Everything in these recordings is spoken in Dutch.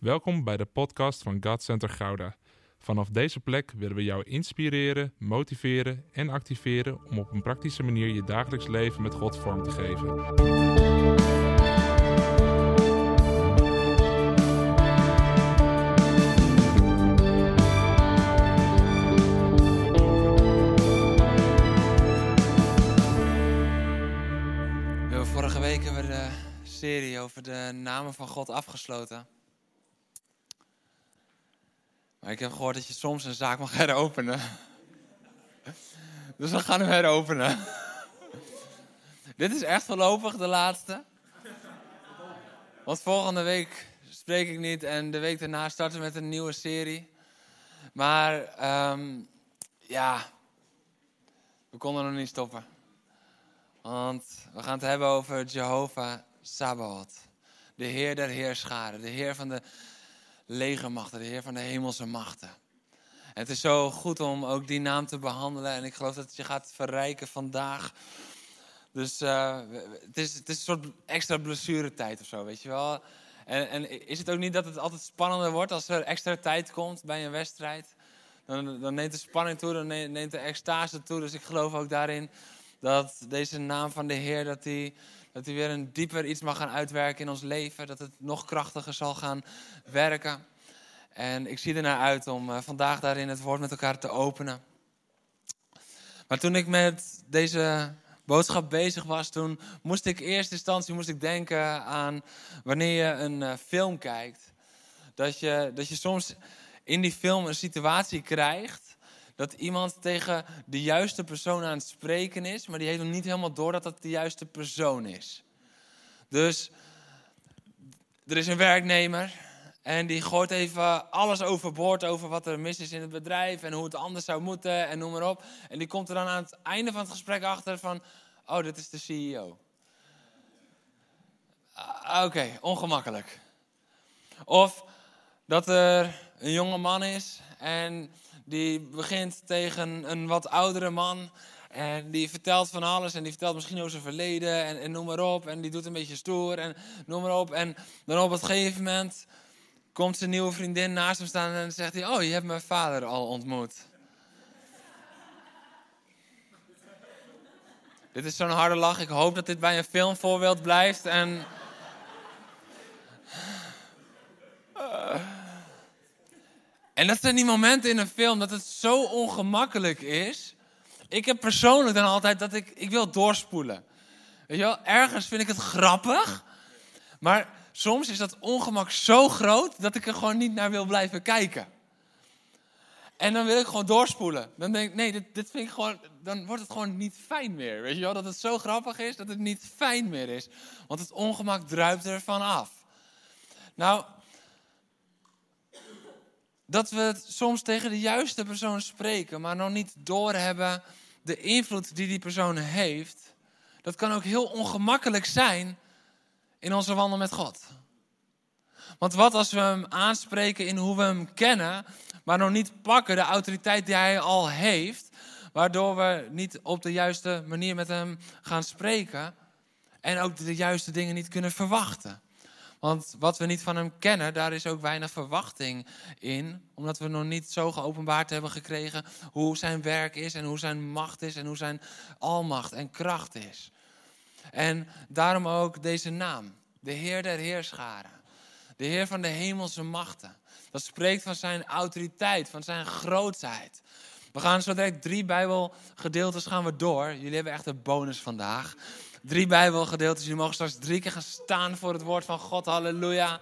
Welkom bij de podcast van God Center Gouda. Vanaf deze plek willen we jou inspireren, motiveren en activeren om op een praktische manier je dagelijks leven met God vorm te geven. We hebben vorige week hebben we de serie over de namen van God afgesloten. Maar ik heb gehoord dat je soms een zaak mag heropenen. Dus we gaan hem heropenen. Dit is echt voorlopig de laatste. Want volgende week spreek ik niet en de week daarna starten we met een nieuwe serie. Maar ehm, ja, we konden nog niet stoppen. Want we gaan het hebben over Jehovah Sabaoth. De Heer der Heerscharen. De Heer van de legermachten. De Heer van de hemelse machten. En het is zo goed om ook die naam te behandelen. En ik geloof dat het je gaat verrijken vandaag. Dus eh, het, is, het is een soort extra blessuretijd of zo, weet je wel. En, en is het ook niet dat het altijd spannender wordt als er extra tijd komt bij een wedstrijd? Dan, dan neemt de spanning toe, dan neemt de extase toe. Dus ik geloof ook daarin dat deze naam van de Heer, dat die, dat die weer een dieper iets mag gaan uitwerken in ons leven. Dat het nog krachtiger zal gaan werken. En ik zie er naar uit om eh, vandaag daarin het woord met elkaar te openen. Maar toen ik met deze boodschap bezig was, toen moest ik in eerste instantie moest ik denken aan wanneer je een eh, film kijkt. Dat je, dat je soms in die film een situatie krijgt dat iemand tegen de juiste persoon aan het spreken is, maar die heeft nog niet helemaal door dat dat de juiste persoon is. Dus er is een werknemer en die gooit even alles overboord over wat er mis is in het bedrijf en hoe het anders zou moeten en noem maar op. En die komt er dan aan het einde van het gesprek achter van, oh, dit is de CEO. Ah, Oké, ongemakkelijk. Of dat er een jonge man is en die begint tegen een wat oudere man. En die vertelt van alles en die vertelt misschien over zijn verleden en, en noem maar op. En die doet een beetje stoer en noem maar op. En dan op een gegeven moment komt zijn nieuwe vriendin naast hem staan en zegt hij... Oh, je hebt mijn vader al ontmoet. Dit is zo'n harde lach. Ik hoop dat dit bij een filmvoorbeeld blijft. En... En dat zijn die momenten in een film dat het zo ongemakkelijk is. Ik heb persoonlijk dan altijd dat ik, ik wil doorspoelen. Weet je wel, ergens vind ik het grappig. Maar soms is dat ongemak zo groot dat ik er gewoon niet naar wil blijven kijken. En dan wil ik gewoon doorspoelen. Dan denk ik, nee, dit, dit vind ik gewoon, dan wordt het gewoon niet fijn meer. Weet je wel, dat het zo grappig is dat het niet fijn meer is. Want het ongemak druipt ervan af. Nou, dat we soms tegen de juiste persoon spreken, maar nog niet doorhebben de invloed die die persoon heeft. Dat kan ook heel ongemakkelijk zijn in onze wandel met God. Want wat als we hem aanspreken in hoe we hem kennen, maar nog niet pakken de autoriteit die hij al heeft, waardoor we niet op de juiste manier met hem gaan spreken en ook de juiste dingen niet kunnen verwachten. Want wat we niet van hem kennen, daar is ook weinig verwachting in. Omdat we nog niet zo geopenbaard hebben gekregen hoe zijn werk is en hoe zijn macht is en hoe zijn almacht en kracht is. En daarom ook deze naam, de Heer der Heerscharen. De Heer van de hemelse machten. Dat spreekt van zijn autoriteit, van zijn grootheid. We gaan zo direct drie Bijbelgedeeltes gaan we door. Jullie hebben echt een bonus vandaag drie Bijbelgedeeltes. Je mogen straks drie keer gaan staan voor het woord van God. Halleluja.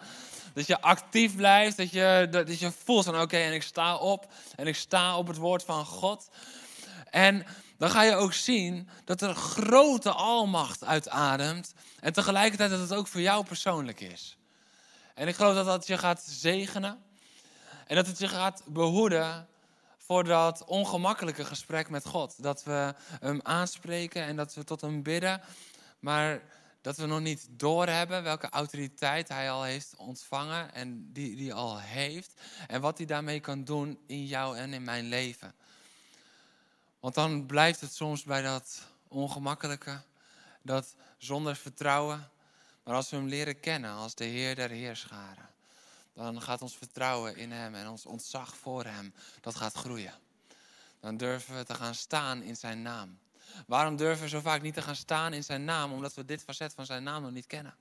Dat je actief blijft. Dat je, dat je voelt van oké, en ik sta op. En ik sta op het woord van God. En dan ga je ook zien dat er grote almacht uitademt. En tegelijkertijd dat het ook voor jou persoonlijk is. En ik geloof dat dat je gaat zegenen. En dat het je gaat behoeden voor dat ongemakkelijke gesprek met God. Dat we hem aanspreken en dat we tot hem bidden. Maar dat we nog niet doorhebben welke autoriteit hij al heeft ontvangen en die die al heeft. En wat hij daarmee kan doen in jou en in mijn leven. Want dan blijft het soms bij dat ongemakkelijke, dat zonder vertrouwen. Maar als we hem leren kennen als de Heer der Heerscharen, dan gaat ons vertrouwen in Hem en ons ontzag voor Hem, dat gaat groeien. Dan durven we te gaan staan in Zijn naam. Waarom durven we zo vaak niet te gaan staan in Zijn naam? Omdat we dit facet van Zijn naam nog niet kennen.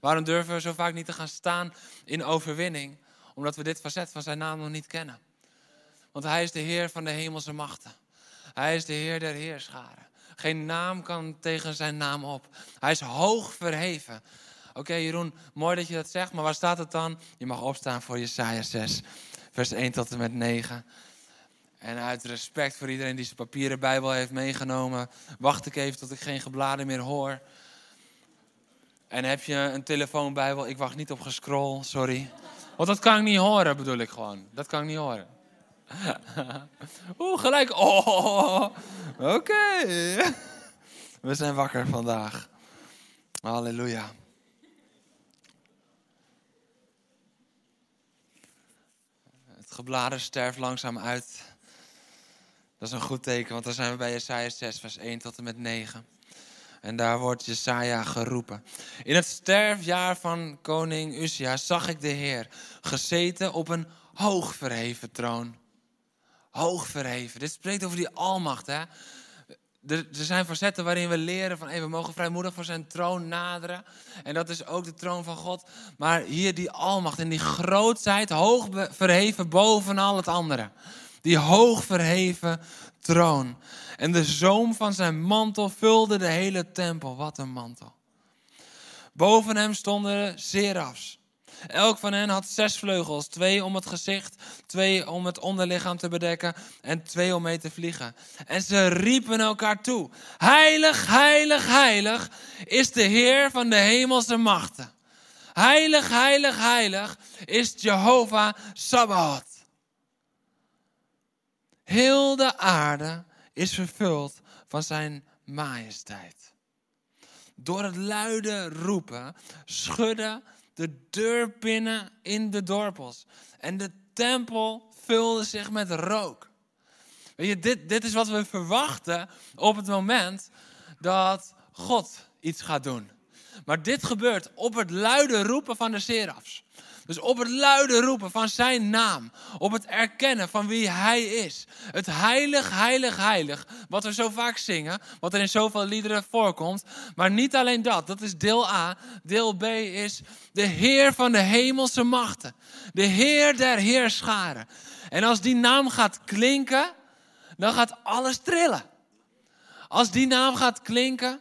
Waarom durven we zo vaak niet te gaan staan in overwinning? Omdat we dit facet van Zijn naam nog niet kennen. Want Hij is de Heer van de hemelse machten. Hij is de Heer der heerscharen. Geen naam kan tegen Zijn naam op. Hij is hoog verheven. Oké, Jeroen, mooi dat je dat zegt, maar waar staat het dan? Je mag opstaan voor Jesaja 6, vers 1 tot en met 9. En uit respect voor iedereen die zijn papieren Bijbel heeft meegenomen, wacht ik even tot ik geen gebladen meer hoor. En heb je een telefoonbijbel? Ik wacht niet op gescroll, sorry. Want dat kan ik niet horen, bedoel ik gewoon. Dat kan ik niet horen. Oeh, gelijk. Oh, oké. We zijn wakker vandaag. Halleluja. Het geblader sterft langzaam uit. Dat is een goed teken, want dan zijn we bij Jesaja 6, vers 1 tot en met 9. En daar wordt Jesaja geroepen. In het sterfjaar van koning Uzia zag ik de Heer gezeten op een hoog verheven troon. Hoog verheven. Dit spreekt over die almacht. Hè? Er, zijn facetten waarin we leren van we mogen vrijmoedig voor zijn troon naderen. En dat is ook de troon van God. Maar hier die almacht en die grootheid, hoog verheven boven al het andere. Die hoog verheven troon. En de zoom van zijn mantel vulde de hele tempel. Wat een mantel. Boven hem stonden serafs. Elk van hen had zes vleugels. Twee om het gezicht, twee om het onderlichaam te bedekken en twee om mee te vliegen. En ze riepen elkaar toe. Heilig, heilig, heilig is de Heer van de hemelse machten. Heilig, heilig, heilig is Jehovah Sabbath. Heel de aarde is vervuld van zijn majesteit. Door het luide roepen schudden de deurpinnen in de dorpels. En de tempel vulde zich met rook. Weet je, dit, dit is wat we verwachten op het moment dat God iets gaat doen. Maar dit gebeurt op het luide roepen van de serafs. Dus op het luide roepen van zijn naam. Op het erkennen van wie hij is. Het heilig, heilig, heilig. Wat we zo vaak zingen. Wat er in zoveel liederen voorkomt. Maar niet alleen dat. Dat is deel A. Deel B is de Heer van de hemelse machten. De Heer der heerscharen. En als die naam gaat klinken. Dan gaat alles trillen. Als die naam gaat klinken,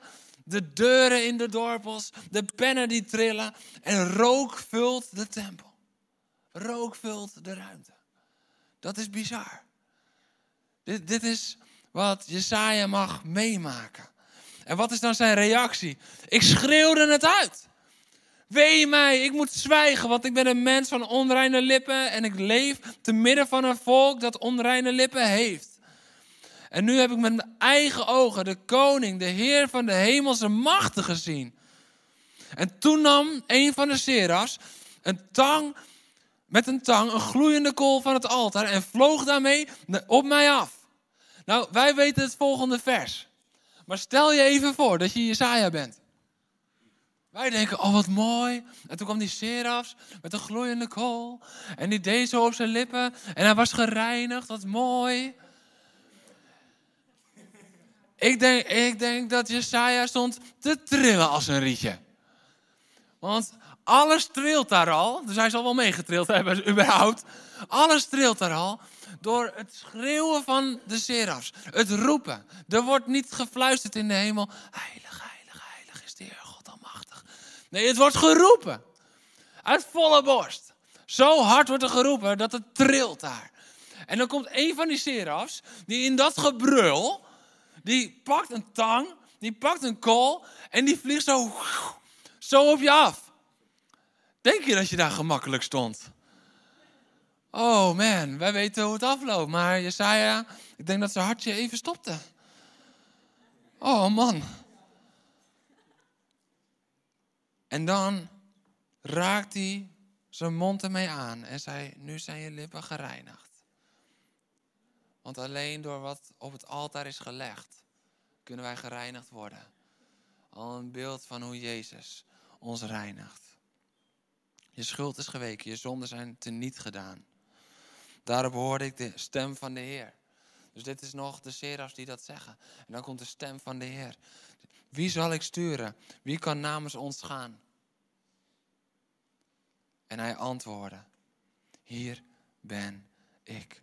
de deuren in de dorpels, de pennen die trillen en rook vult de tempel. Rook vult de ruimte. Dat is bizar. Dit, dit is wat Jesaja mag meemaken. En wat is dan zijn reactie? Ik schreeuwde het uit. Wee mij, ik moet zwijgen, want ik ben een mens van onreine lippen en ik leef te midden van een volk dat onreine lippen heeft. En nu heb ik met mijn eigen ogen de koning, de heer van de hemelse machten gezien. En toen nam een van de serafs een tang, met een tang, een gloeiende kool van het altaar en vloog daarmee op mij af. Nou, wij weten het volgende vers. Maar stel je even voor dat je Jesaja bent. Wij denken, oh wat mooi. En toen kwam die serafs met een gloeiende kool. En die deed zo op zijn lippen. En hij was gereinigd, wat mooi. Ik denk, ik denk dat Jesaja stond te trillen als een rietje. Want alles trilt daar al. Dus hij zal wel meegetrild hebben, überhaupt. Alles trilt daar al. Door het schreeuwen van de serafs. Het roepen. Er wordt niet gefluisterd in de hemel. Heilig, heilig, heilig is de Heer God Almachtig. Nee, het wordt geroepen. Uit volle borst. Zo hard wordt er geroepen dat het trilt daar. En dan komt een van die serafs. Die in dat gebrul die pakt een tang, die pakt een kool en die vliegt zo, zo op je af. Denk je dat je daar gemakkelijk stond? Oh man, wij weten hoe het afloopt. Maar Jesaja, ik denk dat zijn hartje even stopte. Oh man. En dan raakt hij zijn mond ermee aan en zei, nu zijn je lippen gereinigd. Want alleen door wat op het altaar is gelegd, kunnen wij gereinigd worden. Al een beeld van hoe Jezus ons reinigt. Je schuld is geweken, je zonden zijn teniet gedaan. Daarop hoorde ik de stem van de Heer. Dus dit is nog de serafs die dat zeggen. En dan komt de stem van de Heer. Wie zal ik sturen? Wie kan namens ons gaan? En hij antwoordde: Hier ben ik.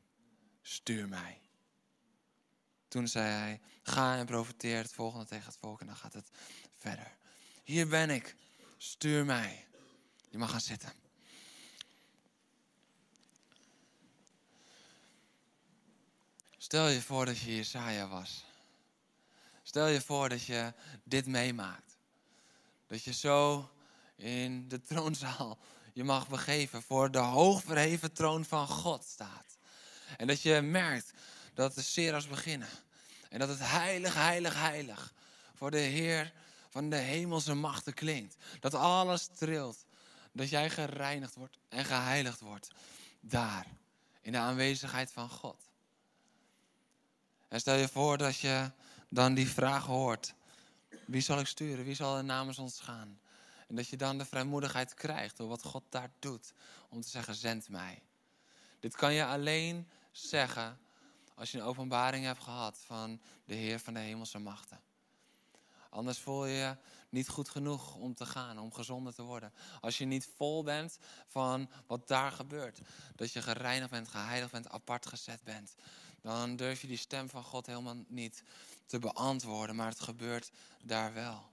Stuur mij. Toen zei hij: Ga en profiteer het volgende tegen het volk. En dan gaat het verder. Hier ben ik. Stuur mij. Je mag gaan zitten. Stel je voor dat je Jesaja was. Stel je voor dat je dit meemaakt. Dat je zo in de troonzaal je mag begeven voor de hoogverheven troon van God staat. En dat je merkt dat de seras beginnen. En dat het heilig, heilig, heilig voor de Heer van de hemelse machten klinkt. Dat alles trilt. Dat jij gereinigd wordt en geheiligd wordt. Daar, in de aanwezigheid van God. En stel je voor dat je dan die vraag hoort. Wie zal ik sturen? Wie zal er namens ons gaan? En dat je dan de vrijmoedigheid krijgt door wat God daar doet. Om te zeggen, zend mij. Dit kan je alleen zeggen als je een openbaring hebt gehad van de Heer van de hemelse machten. Anders voel je je niet goed genoeg om te gaan, om gezonder te worden. Als je niet vol bent van wat daar gebeurt. Dat je gereinigd bent, geheiligd bent, apart gezet bent. Dan durf je die stem van God helemaal niet te beantwoorden. Maar het gebeurt daar wel.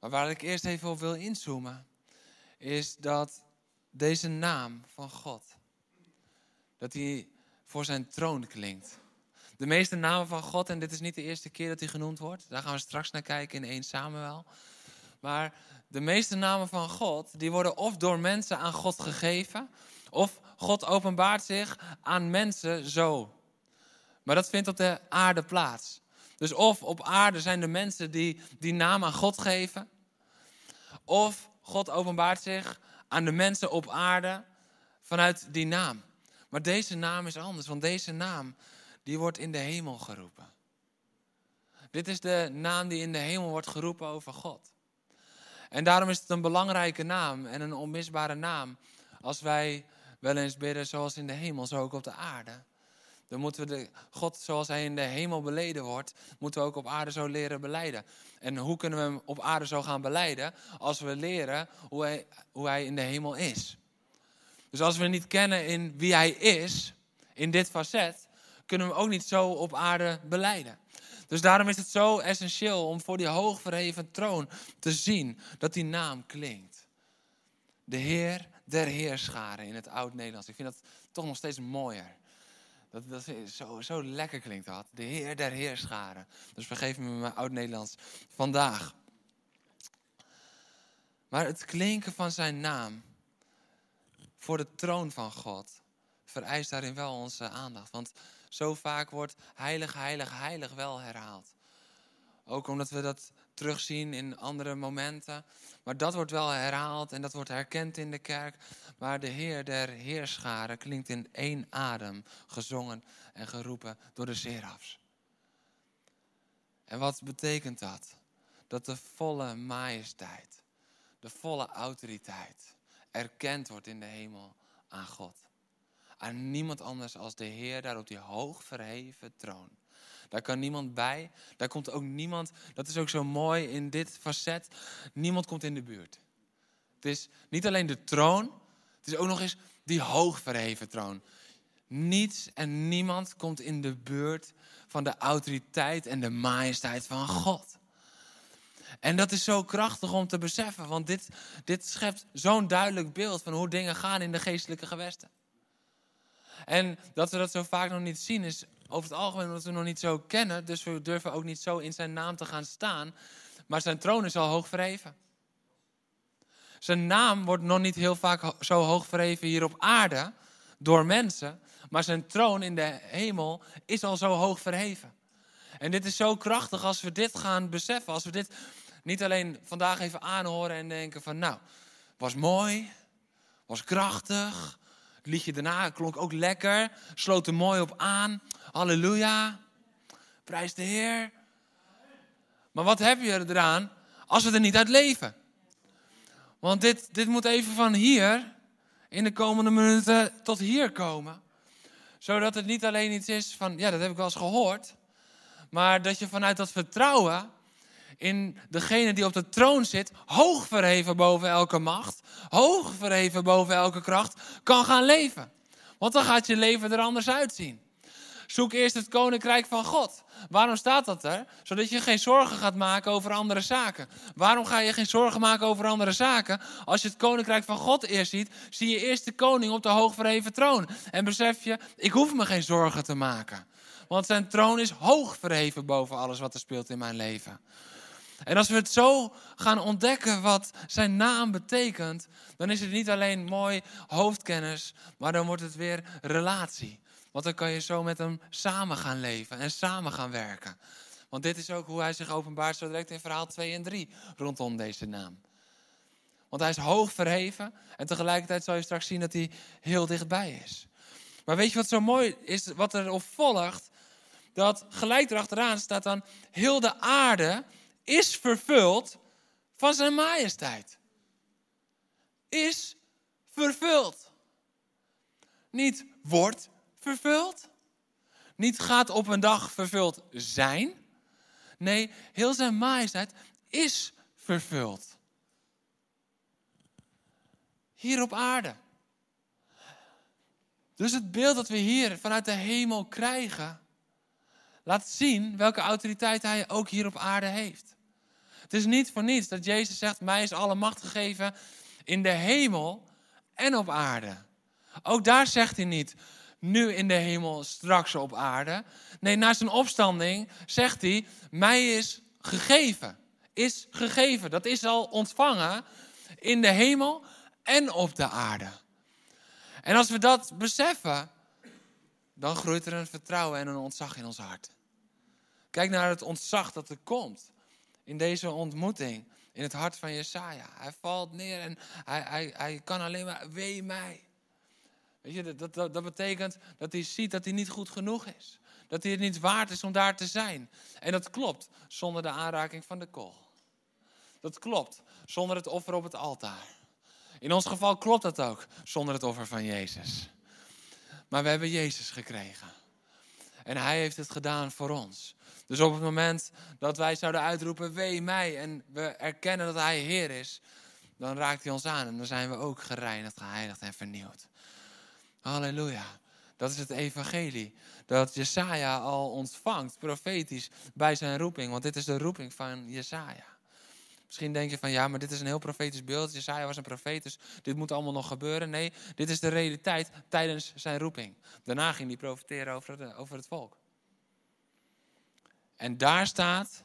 Maar waar ik eerst even op wil inzoomen. Is dat deze naam van God. Dat die voor zijn troon klinkt. De meeste namen van God, en dit is niet de eerste keer dat hij genoemd wordt. Daar gaan we straks naar kijken in 1 Samuel. Maar de meeste namen van God, die worden of door mensen aan God gegeven, of God openbaart zich aan mensen zo. Maar dat vindt op de aarde plaats. Dus of op aarde zijn de mensen die die naam aan God geven, of God openbaart zich aan de mensen op aarde vanuit die naam. Maar deze naam is anders, want deze naam die wordt in de hemel geroepen. Dit is de naam die in de hemel wordt geroepen over God. En daarom is het een belangrijke naam en een onmisbare naam. Als wij wel eens bidden zoals in de hemel, zo ook op de aarde. Dan moeten we de God zoals hij in de hemel beleden wordt, moeten we ook op aarde zo leren beleiden. En hoe kunnen we hem op aarde zo gaan beleiden? Als we leren hoe hoe hij in de hemel is. Dus als we niet kennen in wie hij is, in dit facet, kunnen we ook niet zo op aarde beleiden. Dus daarom is het zo essentieel om voor die hoogverheven troon te zien dat die naam klinkt. De Heer der Heerscharen in het Oud-Nederlands. Ik vind dat toch nog steeds mooier. Dat, dat zo, zo lekker klinkt dat. De Heer der Heerscharen. Dus vergeef me mijn Oud-Nederlands vandaag. Maar het klinken van zijn naam voor de troon van God vereist daarin wel onze aandacht. Want zo vaak wordt heilig, heilig, heilig wel herhaald. Ook omdat we dat terugzien in andere momenten. Maar dat wordt wel herhaald en dat wordt herkend in de kerk. Maar de Heer der Heerscharen klinkt in één adem, gezongen en geroepen door de serafs. En wat betekent dat? Dat de volle majesteit, de volle autoriteit erkend wordt in de hemel aan God. Aan niemand anders als de Heer daar op die hoog verheven troon. Daar kan niemand bij. Daar komt ook niemand. Dat is ook zo mooi in dit facet. Niemand komt in de buurt. Het is niet alleen de troon. Het is ook nog eens die hoog verheven troon. Niets en niemand komt in de buurt van de autoriteit en de majesteit van God. En dat is zo krachtig om te beseffen, want dit, dit schept zo'n duidelijk beeld van hoe dingen gaan in de geestelijke gewesten. En dat we dat zo vaak nog niet zien, is over het algemeen omdat we nog niet zo kennen. Dus we durven ook niet zo in zijn naam te gaan staan. Maar zijn troon is al hoog verheven. Zijn naam wordt nog niet heel vaak zo hoog verheven hier op aarde door mensen. Maar zijn troon in de hemel is al zo hoog verheven. En dit is zo krachtig als we dit gaan beseffen. Als we dit niet alleen vandaag even aanhoren en denken van nou, was mooi, was krachtig, het liedje daarna klonk ook lekker. Sloot er mooi op aan. Halleluja. Prijs de Heer. Maar wat heb je eraan als we er niet uit leven? Want dit, dit moet even van hier in de komende minuten tot hier komen. Zodat het niet alleen iets is van, ja, dat heb ik wel eens gehoord. Maar dat je vanuit dat vertrouwen in degene die op de troon zit, hoog verheven boven elke macht, hoog verheven boven elke kracht, kan gaan leven. Want dan gaat je leven er anders uitzien. Zoek eerst het koninkrijk van God. Waarom staat dat er? Zodat je geen zorgen gaat maken over andere zaken. Waarom ga je geen zorgen maken over andere zaken? Als je het koninkrijk van God eerst ziet, zie je eerst de koning op de hoogverheven troon. En besef je, ik hoef me geen zorgen te maken. Want zijn troon is hoog verheven boven alles wat er speelt in mijn leven. En als we het zo gaan ontdekken wat zijn naam betekent, dan is het niet alleen mooi hoofdkennis, maar dan wordt het weer relatie. Want dan kan je zo met hem samen gaan leven en samen gaan werken. Want dit is ook hoe hij zich openbaart zo direct in verhaal 2 en 3 rondom deze naam. Want hij is hoog verheven en tegelijkertijd zal je straks zien dat hij heel dichtbij is. Maar weet je wat zo mooi is, wat erop volgt? Dat gelijk erachteraan staat dan, heel de aarde is vervuld van zijn majesteit. Is vervuld. Niet wordt vervuld. Niet gaat op een dag vervuld zijn. Nee, heel zijn majesteit is vervuld. Hier op aarde. Dus het beeld dat we hier vanuit de hemel krijgen, laat zien welke autoriteit hij ook hier op aarde heeft. Het is niet voor niets dat Jezus zegt: Mij is alle macht gegeven in de hemel en op aarde. Ook daar zegt hij niet: nu in de hemel, straks op aarde. Nee, na zijn opstanding zegt hij: Mij is gegeven. Is gegeven. Dat is al ontvangen in de hemel en op de aarde. En als we dat beseffen, dan groeit er een vertrouwen en een ontzag in ons hart. Kijk naar het ontzag dat er komt in deze ontmoeting in het hart van Jesaja. Hij valt neer en hij, hij, hij kan alleen maar, wee mij. Weet je, dat, dat, dat betekent dat hij ziet dat hij niet goed genoeg is. Dat hij het niet waard is om daar te zijn. En dat klopt zonder de aanraking van de kool. Dat klopt zonder het offer op het altaar. In ons geval klopt dat ook zonder het offer van Jezus. Maar we hebben Jezus gekregen. En Hij heeft het gedaan voor ons. Dus op het moment dat wij zouden uitroepen, wee mij, en we erkennen dat Hij Heer is, dan raakt Hij ons aan en dan zijn we ook gereinigd, geheiligd en vernieuwd. Halleluja. Dat is het evangelie. Dat Jesaja al ontvangt, profetisch, bij zijn roeping. Want dit is de roeping van Jesaja. Misschien denk je van ja, maar dit is een heel profetisch beeld. Jesaja was een profeet, dus dit moet allemaal nog gebeuren. Nee, dit is de realiteit tijdens zijn roeping. Daarna ging hij profiteren over over het volk. En daar staat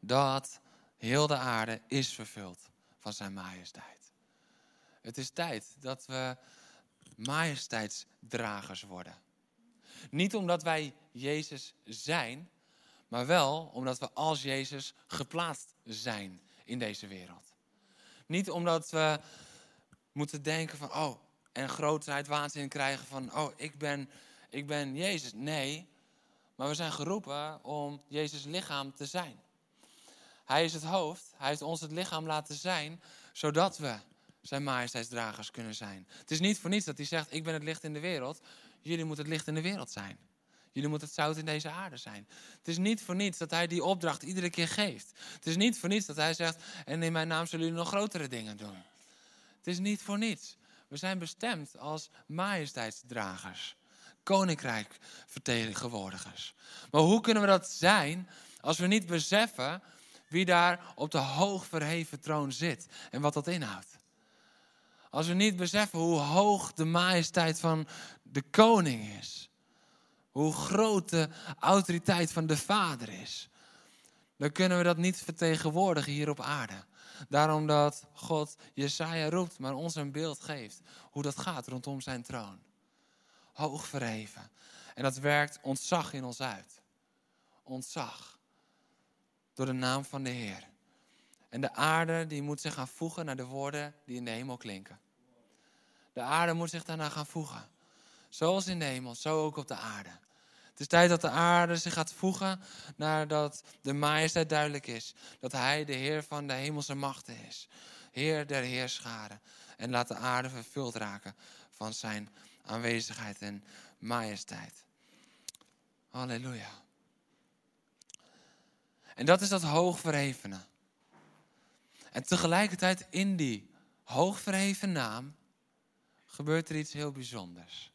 dat heel de aarde is vervuld van zijn majesteit. Het is tijd dat we majesteitsdragers worden. Niet omdat wij Jezus zijn, maar wel omdat we als Jezus geplaatst zijn in deze wereld. Niet omdat we moeten denken van, oh, en grootheid, waanzin krijgen van, oh, ik ben, ik ben Jezus. Nee, maar we zijn geroepen om Jezus lichaam te zijn. Hij is het hoofd, hij heeft ons het lichaam laten zijn, zodat we zijn majesteitsdragers kunnen zijn. Het is niet voor niets dat hij zegt, ik ben het licht in de wereld. Jullie moeten het licht in de wereld zijn. Jullie moeten het zout in deze aarde zijn. Het is niet voor niets dat hij die opdracht iedere keer geeft. Het is niet voor niets dat hij zegt, en in mijn naam zullen jullie nog grotere dingen doen. Het is niet voor niets. We zijn bestemd als majesteitsdragers. Koninkrijk vertegenwoordigers. Maar hoe kunnen we dat zijn als we niet beseffen wie daar op de hoog verheven troon zit en wat dat inhoudt? Als we niet beseffen hoe hoog de majesteit van de koning is. Hoe groot de autoriteit van de Vader is. Dan kunnen we dat niet vertegenwoordigen hier op aarde. Daarom dat God Jesaja roept, maar ons een beeld geeft. Hoe dat gaat rondom zijn troon. Hoog verheven. En dat werkt ontzag in ons uit. Ontzag. Door de naam van de Heer. En de aarde die moet zich gaan voegen naar de woorden die in de hemel klinken. De aarde moet zich daarna gaan voegen. Zoals in de hemel, zo ook op de aarde. Het is tijd dat de aarde zich gaat voegen naar dat de majesteit duidelijk is. Dat hij de Heer van de hemelse machten is. Heer der Heerscharen. En laat de aarde vervuld raken van zijn aanwezigheid en majesteit. Halleluja. En dat is dat hoogverhevene. En tegelijkertijd in die hoogverheven naam gebeurt er iets heel bijzonders.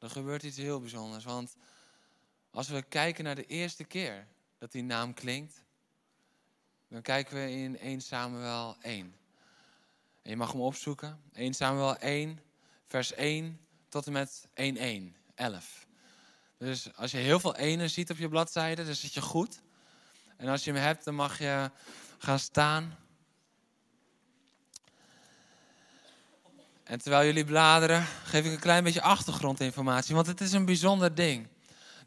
Er gebeurt iets heel bijzonders, want als we kijken naar de eerste keer dat die naam klinkt, dan kijken we in 1 Samuel 1. En je mag hem opzoeken. 1 Samuel 1, vers 1 tot en met 1, 1, 11. Dus als je heel veel enen ziet op je bladzijde, dan zit je goed. En als je hem hebt, dan mag je gaan staan. En terwijl jullie bladeren, geef ik een klein beetje achtergrondinformatie, want het is een bijzonder ding.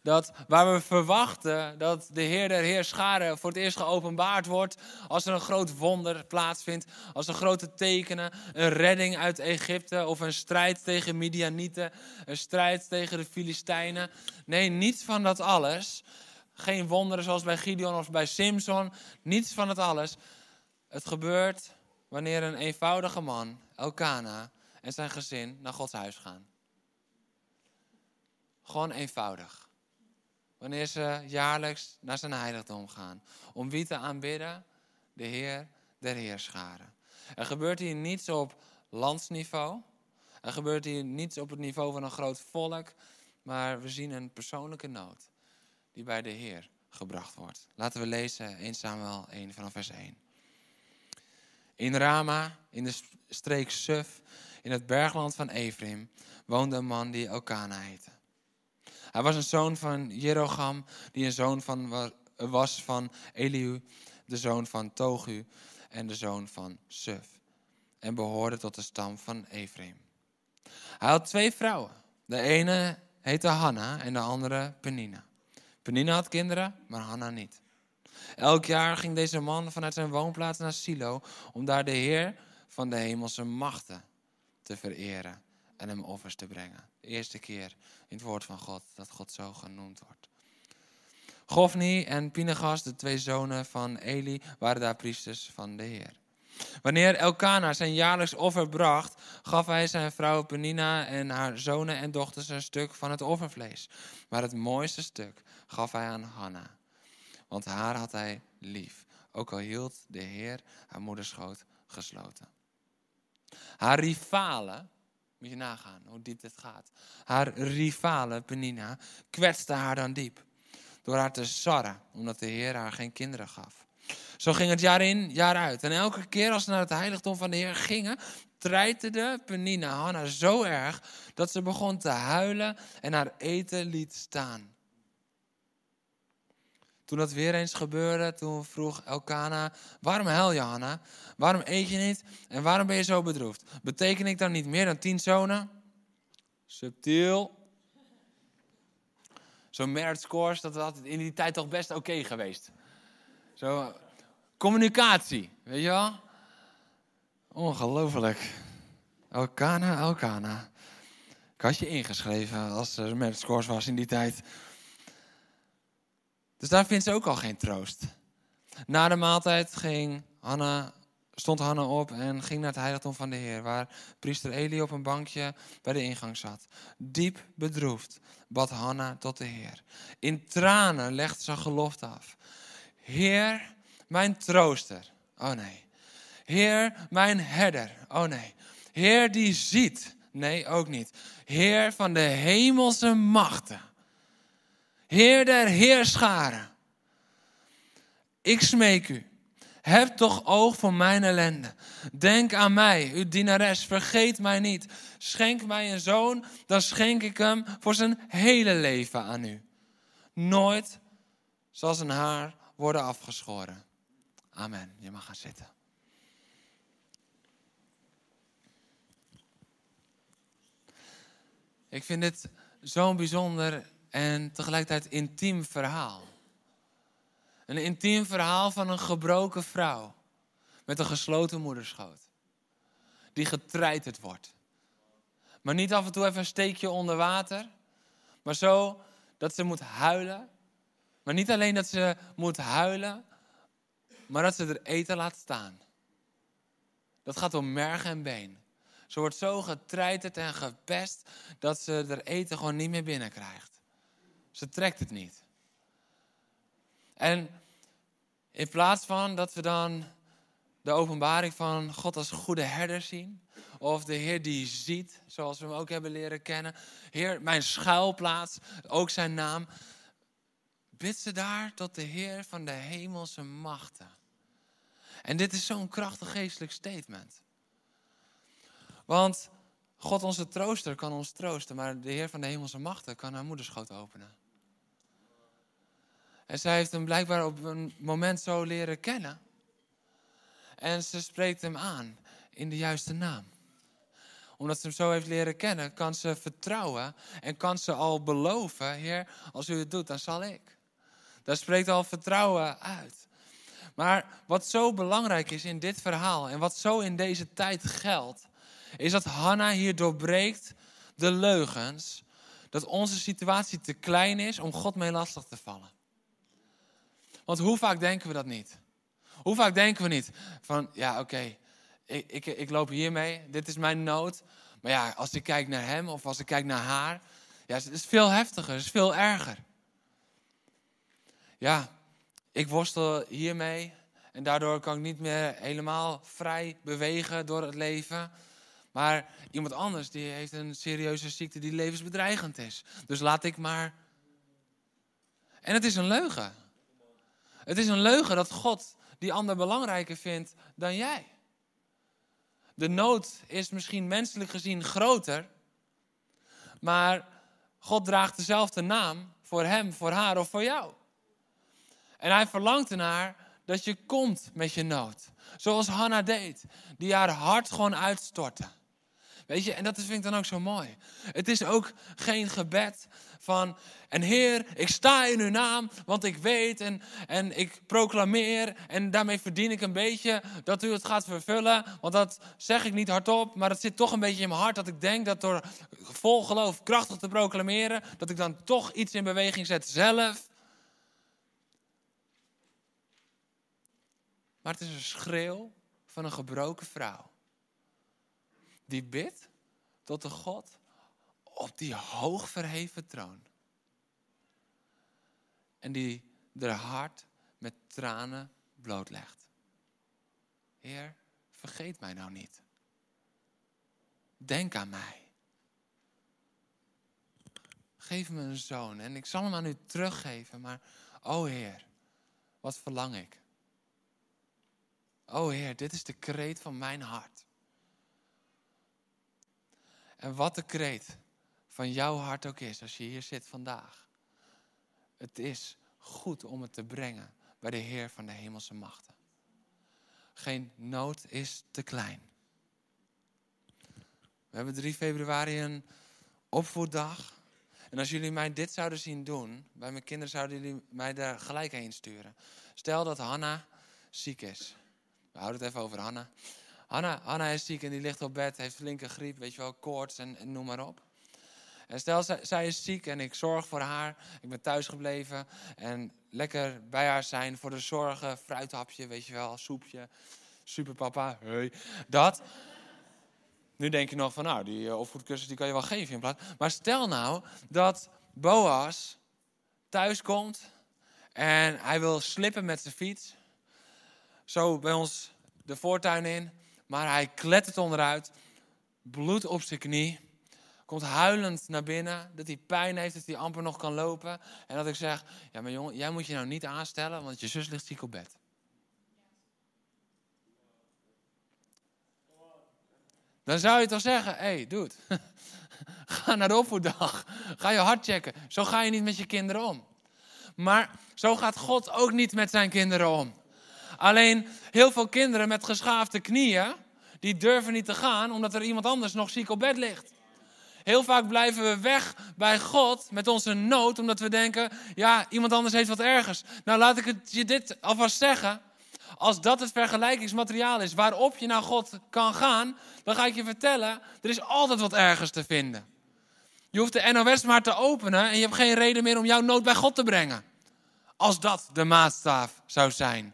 Dat waar we verwachten dat de Heer der Heerscharen voor het eerst geopenbaard wordt. Als er een groot wonder plaatsvindt. Als er grote tekenen. Een redding uit Egypte. Of een strijd tegen Midianieten. Een strijd tegen de Filistijnen. Nee, niets van dat alles. Geen wonderen zoals bij Gideon of bij Simson. Niets van het alles. Het gebeurt wanneer een eenvoudige man, Elkana, en zijn gezin naar Gods huis gaan. Gewoon eenvoudig. Wanneer ze jaarlijks naar zijn heiligdom gaan. Om wie te aanbidden? De Heer der Heerscharen. Er gebeurt hier niets op landsniveau. Er gebeurt hier niets op het niveau van een groot volk. Maar we zien een persoonlijke nood die bij de Heer gebracht wordt. Laten we lezen 1 Samuel 1 vanaf vers 1. In Rama, in de streek Suf, in het bergland van Ephraim, woonde een man die Elkana heette. Hij was een zoon van Jerogam, die een zoon van, was van Eliu, de zoon van Togu en de zoon van Suf. En behoorde tot de stam van Ephraim. Hij had twee vrouwen. De ene heette Hanna en de andere Penina. Penina had kinderen, maar Hanna niet. Elk jaar ging deze man vanuit zijn woonplaats naar Silo om daar de Heer van de hemelse machten te vereren en hem offers te brengen. De eerste keer in het woord van God dat God zo genoemd wordt. Gofni en Pinegas, de twee zonen van Eli, waren daar priesters van de Heer. Wanneer Elkana zijn jaarlijks offer bracht, gaf hij zijn vrouw Penina en haar zonen en dochters een stuk van het offervlees. Maar het mooiste stuk gaf hij aan Hanna, want haar had hij lief, ook al hield de Heer haar moederschoot gesloten. Haar rivalen, moet je nagaan hoe diep dit gaat. Haar rivale Penina kwetste haar dan diep. Door haar te sarren, omdat de Heer haar geen kinderen gaf. Zo ging het jaar in, jaar uit. En elke keer als ze naar het heiligdom van de Heer gingen, treiterde Penina Hanna zo erg dat ze begon te huilen en haar eten liet staan. Toen dat weer eens gebeurde, toen vroeg Elkana, waarom huil je Hanna? Waarom eet je niet? En waarom ben je zo bedroefd? Beteken ik dan niet meer dan tien zonen? Subtiel. Zo'n merit scores, dat was in die tijd toch best oké geweest. Zo, communicatie, weet je wel? Ongelooflijk. Elkana, Elkana. Ik had je ingeschreven als er merit scores was in die tijd. Dus daar vindt ze ook al geen troost. Na de maaltijd ging Hanna, stond Hanna op en ging naar het heiligdom van de Heer, waar priester Eli op een bankje bij de ingang zat. Diep bedroefd bad Hanna tot de Heer. In tranen legde ze gelofte af. Heer, mijn trooster. Oh nee. Heer, mijn herder. Oh nee. Heer die ziet. Nee, ook niet. Heer van de hemelse machten. Heer der heerscharen. Ik smeek u. Heb toch oog voor mijn ellende. Denk aan mij, uw dienares. Vergeet mij niet. Schenk mij een zoon, dan schenk ik hem voor zijn hele leven aan u. Nooit zal zijn haar worden afgeschoren. Amen. Je mag gaan zitten. Ik vind dit zo'n bijzonder en tegelijkertijd intiem verhaal. Een intiem verhaal van een gebroken vrouw met een gesloten moederschoot. Die getreiterd wordt. Maar niet af en toe even een steekje onder water, maar zo dat ze moet huilen. Maar niet alleen dat ze moet huilen, maar dat ze er eten laat staan. Dat gaat om merg en been. Ze wordt zo getreiterd en gepest dat ze er eten gewoon niet meer binnenkrijgt. Ze trekt het niet. En in plaats van dat we dan de openbaring van God als goede herder zien, of de Heer die ziet, zoals we hem ook hebben leren kennen, Heer, mijn schuilplaats, ook zijn naam, bid ze daar tot de Heer van de hemelse machten. En dit is zo'n krachtig geestelijk statement. Want God onze trooster kan ons troosten, maar de Heer van de hemelse machten kan haar moederschoot openen. En zij heeft hem blijkbaar op een moment zo leren kennen. En ze spreekt hem aan in de juiste naam. Omdat ze hem zo heeft leren kennen, kan ze vertrouwen en kan ze al beloven, Heer, als u het doet, dan zal ik. Daar spreekt al vertrouwen uit. Maar wat zo belangrijk is in dit verhaal en wat zo in deze tijd geldt, is dat Hanna hier doorbreekt de leugens dat onze situatie te klein is om God mee lastig te vallen. Want hoe vaak denken we dat niet? Hoe vaak denken we niet van, ja oké, ik, ik, ik loop hiermee, dit is mijn nood. Maar ja, als ik kijk naar hem of als ik kijk naar haar, ja, het is veel heftiger, het is veel erger. Ja, ik worstel hiermee en daardoor kan ik niet meer helemaal vrij bewegen door het leven. Maar iemand anders die heeft een serieuze ziekte die levensbedreigend is. Dus laat ik maar. En het is een leugen. Het is een leugen dat God die ander belangrijker vindt dan jij. De nood is misschien menselijk gezien groter, maar God draagt dezelfde naam voor hem, voor haar of voor jou. En hij verlangt ernaar dat je komt met je nood. Zoals Hanna deed, die haar hart gewoon uitstortte. Weet je, en dat vind ik dan ook zo mooi. Het is ook geen gebed van, en Heer, ik sta in uw naam, want ik weet en, en ik proclameer en daarmee verdien ik een beetje dat u het gaat vervullen. Want dat zeg ik niet hardop, maar dat zit toch een beetje in mijn hart dat ik denk dat door vol geloof krachtig te proclameren, dat ik dan toch iets in beweging zet zelf. Maar het is een schreeuw van een gebroken vrouw die bidt tot de God op die hoog verheven troon. En die haar hart met tranen blootlegt. Heer, vergeet mij nou niet. Denk aan mij. Geef me een zoon en ik zal hem aan u teruggeven, maar o Heer, wat verlang ik. O Heer, dit is de kreet van mijn hart. En wat de kreet van jouw hart ook is, als je hier zit vandaag. Het is goed om het te brengen bij de Heer van de hemelse machten. Geen nood is te klein. We hebben 3 februari een opvoeddag. En als jullie mij dit zouden zien doen, bij mijn kinderen zouden jullie mij daar gelijk heen sturen. Stel dat Hanna ziek is. We houden het even over Hanna. Hanna, Hanna is ziek en die ligt op bed, heeft flinke griep, weet je wel, koorts en, noem maar op. En stel, zij, zij, is ziek en ik zorg voor haar. Ik ben thuis gebleven en lekker bij haar zijn voor de zorgen. Fruithapje, weet je wel, soepje. Super papa, hey. Dat. Nu denk je nog van, nou, die uh, opvoedkussens die kan je wel geven in plaats. Maar stel nou dat Boas thuis komt en hij wil slippen met zijn fiets. Zo bij ons de voortuin in. Maar hij klettert onderuit, bloed op zijn knie, komt huilend naar binnen, dat hij pijn heeft, dat hij amper nog kan lopen. En dat ik zeg, ja maar jongen, jij moet je nou niet aanstellen, want je zus ligt ziek op bed. Dan zou je toch zeggen, hé, hey, dude, ga naar de opvoeddag. Ga je hart checken. Zo ga je niet met je kinderen om. Maar zo gaat God ook niet met zijn kinderen om. Alleen heel veel kinderen met geschaafde knieën, die durven niet te gaan omdat er iemand anders nog ziek op bed ligt. Heel vaak blijven we weg bij God met onze nood, omdat we denken, ja, iemand anders heeft wat ergers. Nou, laat ik je dit alvast zeggen. Als dat het vergelijkingsmateriaal is waarop je naar God kan gaan, dan ga ik je vertellen, er is altijd wat ergers te vinden. Je hoeft de NOS maar te openen en je hebt geen reden meer om jouw nood bij God te brengen. Als dat de maatstaaf zou zijn.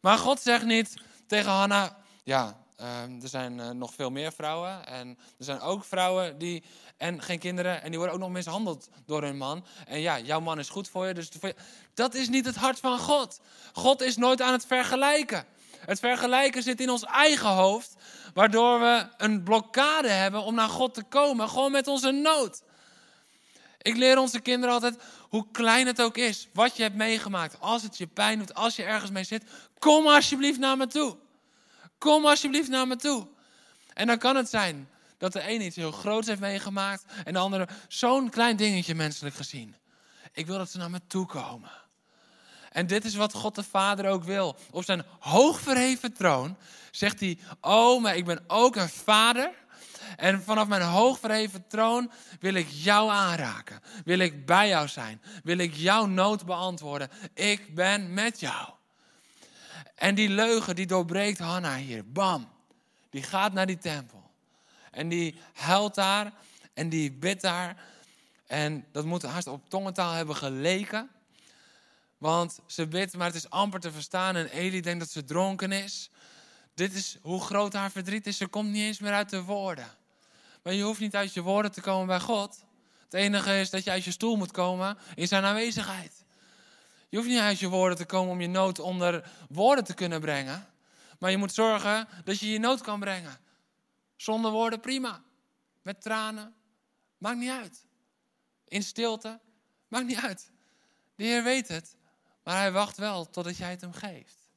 Maar God zegt niet tegen Hanna, ja, ehm, er zijn eh, nog veel meer vrouwen. En er zijn ook vrouwen die. En geen kinderen. En die worden ook nog mishandeld door hun man. En ja, jouw man is goed voor je. Dus voor je. dat is niet het hart van God. God is nooit aan het vergelijken. Het vergelijken zit in ons eigen hoofd. Waardoor we een blokkade hebben om naar God te komen. Gewoon met onze nood. Ik leer onze kinderen altijd, hoe klein het ook is, wat je hebt meegemaakt. Als het je pijn doet, als je ergens mee zit, kom alsjeblieft naar me toe. Kom alsjeblieft naar me toe. En dan kan het zijn dat de een iets heel groots heeft meegemaakt en de andere zo'n klein dingetje menselijk gezien. Ik wil dat ze naar me toe komen. En dit is wat God de Vader ook wil. Op zijn hoogverheven troon zegt hij: Oh, maar ik ben ook een vader. En vanaf mijn hoogverheven troon wil ik jou aanraken. Wil ik bij jou zijn. Wil ik jouw nood beantwoorden. Ik ben met jou. En die leugen die doorbreekt Hanna hier. Bam. Die gaat naar die tempel. En die huilt daar. En die bidt daar. En dat moet haast op tongentaal hebben geleken. Want ze bidt, maar het is amper te verstaan. En Eli denkt dat ze dronken is. Dit is hoe groot haar verdriet is. Ze komt niet eens meer uit de woorden. Maar je hoeft niet uit je woorden te komen bij God. Het enige is dat je uit je stoel moet komen in zijn aanwezigheid. Je hoeft niet uit je woorden te komen om je nood onder woorden te kunnen brengen. Maar je moet zorgen dat je je nood kan brengen. Zonder woorden prima. Met tranen. Maakt niet uit. In stilte. Maakt niet uit. De Heer weet het. Maar hij wacht wel totdat jij het hem geeft.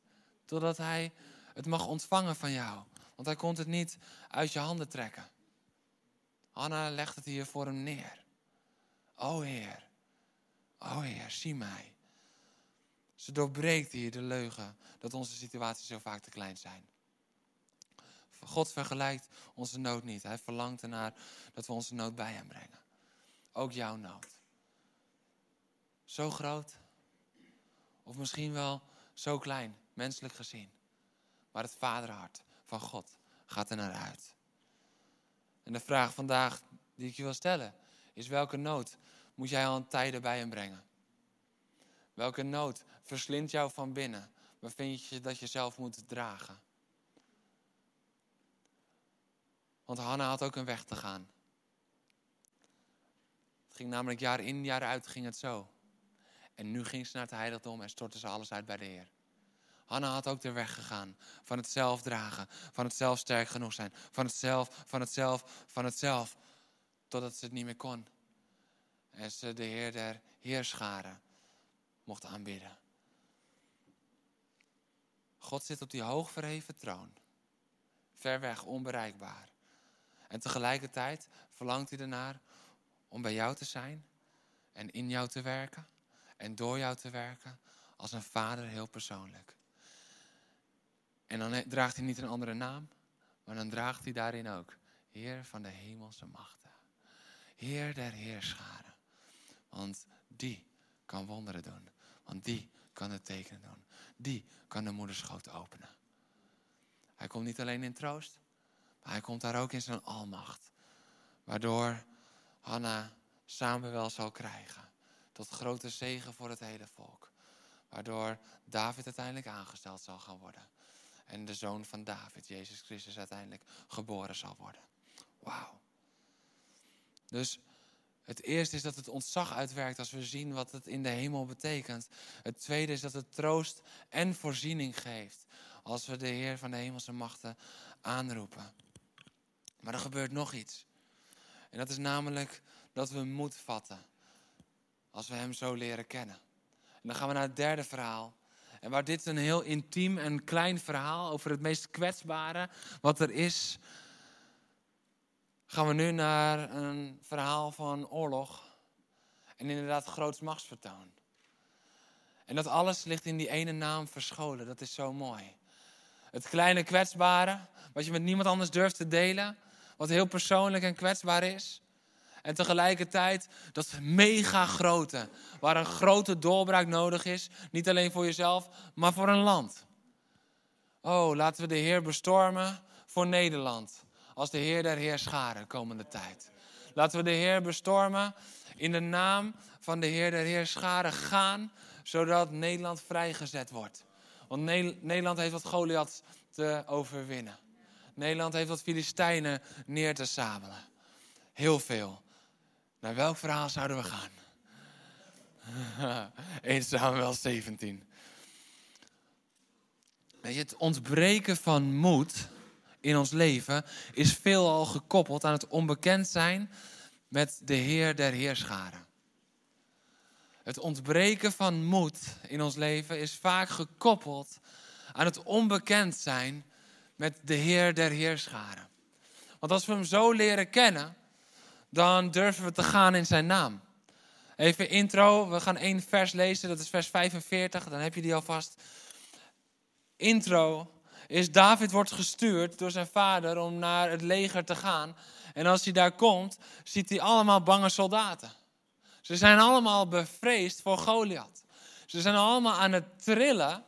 Totdat hij het mag ontvangen van jou. Want hij komt het niet uit je handen trekken. Anna legt het hier voor hem neer. O Heer, o Heer, zie mij. Ze doorbreekt hier de leugen dat onze situaties zo vaak te klein zijn. God vergelijkt onze nood niet. Hij verlangt ernaar dat we onze nood bij hem brengen. Ook jouw nood. Zo groot, of misschien wel zo klein, menselijk gezien. Maar het vaderhart van God gaat er naar uit. En de vraag vandaag die ik je wil stellen is: welke nood moet jij al een tijden bij hem brengen? Welke nood verslindt jou van binnen? Waar vind je dat je zelf moet dragen? Want Hanna had ook een weg te gaan. Het ging namelijk jaar in, jaar uit ging het zo. En nu ging ze naar het heiligdom en stortte ze alles uit bij de Heer. Hanna had ook de weg gegaan van het zelf dragen, van het zelf sterk genoeg zijn, van het zelf, van het zelf, van het zelf, totdat ze het niet meer kon. En ze de Heer der Heerscharen mocht aanbidden. God zit op die hoogverheven troon, ver weg, onbereikbaar. En tegelijkertijd verlangt hij ernaar om bij jou te zijn en in jou te werken en door jou te werken als een vader heel persoonlijk. En dan draagt hij niet een andere naam, maar dan draagt hij daarin ook Heer van de hemelse machten. Heer der heerscharen. Want die kan wonderen doen. Want die kan het tekenen doen. Die kan de moederschoot openen. Hij komt niet alleen in troost, maar hij komt daar ook in zijn almacht. Waardoor Hanna Samuel zal krijgen. Tot grote zegen voor het hele volk. Waardoor David uiteindelijk aangesteld zal gaan worden en de zoon van David, Jezus Christus, uiteindelijk geboren zal worden. Wauw. Dus het eerste is dat het ontzag uitwerkt als we zien wat het in de hemel betekent. Het tweede is dat het troost en voorziening geeft als we de Heer van de hemelse machten aanroepen. Maar er gebeurt nog iets. En dat is namelijk dat we moed vatten als we Hem zo leren kennen. En dan gaan we naar het derde verhaal. En waar dit een heel intiem en klein verhaal over het meest kwetsbare wat er is, gaan we nu naar een verhaal van oorlog. En inderdaad groots machtsvertoon. En dat alles ligt in die ene naam verscholen. Dat is zo mooi. Het kleine kwetsbare, wat je met niemand anders durft te delen. Wat heel persoonlijk en kwetsbaar is. En tegelijkertijd dat mega grote, waar een grote doorbraak nodig is. Niet alleen voor jezelf, maar voor een land. Oh, laten we de Heer bestormen voor Nederland. Als de Heer der Heerscharen komende tijd. Laten we de Heer bestormen in de naam van de Heer der Heerscharen gaan, zodat Nederland vrijgezet wordt. Want Nederland heeft wat Goliath te overwinnen. Nederland heeft wat Filistijnen neer te sabelen. Heel veel. Naar welk verhaal zouden we gaan? 1 Samuel 17. Weet je, het ontbreken van moed in ons leven is veelal gekoppeld aan het onbekend zijn met de Heer der Heerscharen. Het ontbreken van moed in ons leven is vaak gekoppeld aan het onbekend zijn met de Heer der Heerscharen. Want als we Hem zo leren kennen, dan durven we te gaan in Zijn naam. Even intro, we gaan één vers lezen, dat is vers 45, dan heb je die alvast. Intro is David wordt gestuurd door zijn vader om naar het leger te gaan. En als hij daar komt, ziet hij allemaal bange soldaten. Ze zijn allemaal bevreesd voor Goliath. Ze zijn allemaal aan het trillen.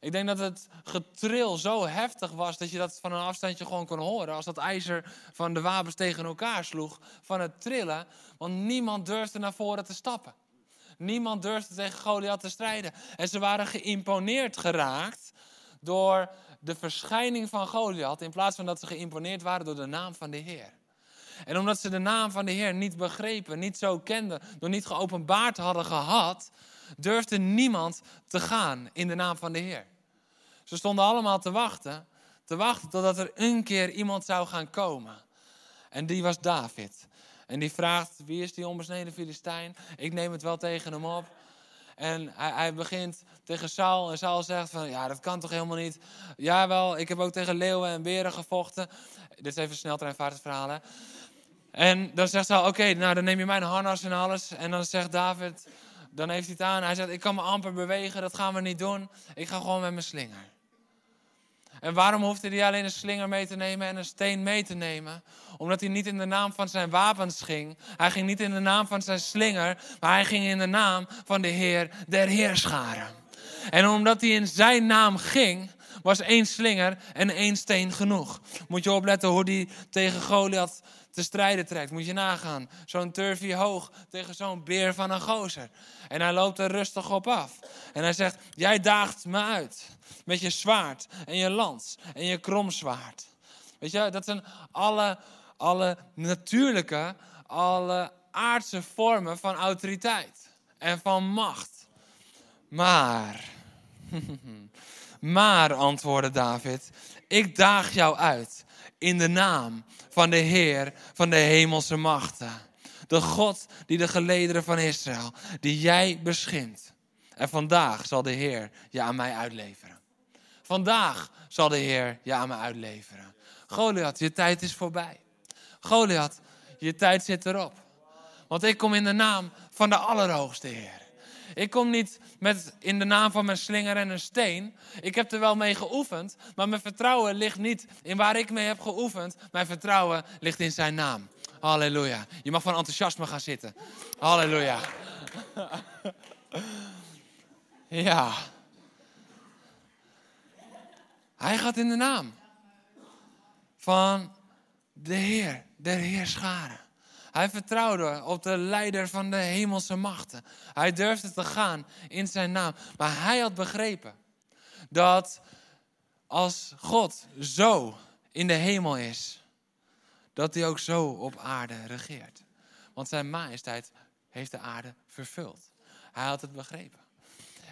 Ik denk dat het getril zo heftig was dat je dat van een afstandje gewoon kon horen. Als dat ijzer van de wapens tegen elkaar sloeg van het trillen. Want niemand durfde naar voren te stappen. Niemand durfde tegen Goliath te strijden. En ze waren geïmponeerd geraakt door de verschijning van Goliath. In plaats van dat ze geïmponeerd waren door de naam van de Heer. En omdat ze de naam van de Heer niet begrepen, niet zo kenden, nog niet geopenbaard hadden gehad, durfde niemand te gaan in de naam van de Heer. Ze stonden allemaal te wachten, te wachten totdat er een keer iemand zou gaan komen. En die was David. En die vraagt, wie is die onbesneden Filistijn? Ik neem het wel tegen hem op. En hij, hij, begint tegen Saul. En Saul zegt van, ja, dat kan toch helemaal niet. Jawel, ik heb ook tegen leeuwen en beren gevochten. Dit is even sneltreinvaartverhalen. En dan zegt Saul, oké, nou dan neem je mijn harnas en alles. En dan zegt David, dan heeft hij het aan. Hij zegt, ik kan me amper bewegen, dat gaan we niet doen. Ik ga gewoon met mijn slinger. En waarom hoefde hij alleen een slinger mee te nemen en een steen mee te nemen? Omdat hij niet in de naam van zijn wapens ging. Hij ging niet in de naam van zijn slinger, maar hij ging in de naam van de Heer der Heerscharen. En omdat hij in zijn naam ging, was één slinger en één steen genoeg. Moet je opletten hoe hij tegen Goliath te strijden trekt. Moet je nagaan. Zo'n turfie hoog tegen zo'n beer van een gozer. En hij loopt er rustig op af. En hij zegt, jij daagt me uit. Met je zwaard en je lans en je kromzwaard. Weet je, dat zijn alle, alle natuurlijke, alle aardse vormen van autoriteit. En van macht. Maar, maar, antwoordde David, ik daag jou uit in de naam van de Heer van de hemelse machten. De God die de gelederen van Israël, die jij beschint. En vandaag zal de Heer je aan mij uitleveren. Vandaag zal de Heer je aan mij uitleveren. Goliath, je tijd is voorbij. Goliath, je tijd zit erop. Want ik kom in de naam van de Allerhoogste Heer. Ik kom niet met in de naam van mijn slinger en een steen. Ik heb er wel mee geoefend, maar mijn vertrouwen ligt niet in waar ik mee heb geoefend. Mijn vertrouwen ligt in zijn naam. Halleluja. Je mag van enthousiasme gaan zitten. Halleluja. Ja. Hij gaat in de naam van de Heer, der Heerscharen. Hij vertrouwde op de leider van de hemelse machten. Hij durfde te gaan in zijn naam. Maar hij had begrepen dat als God zo in de hemel is, dat hij ook zo op aarde regeert. Want zijn majesteit heeft de aarde vervuld. Hij had het begrepen.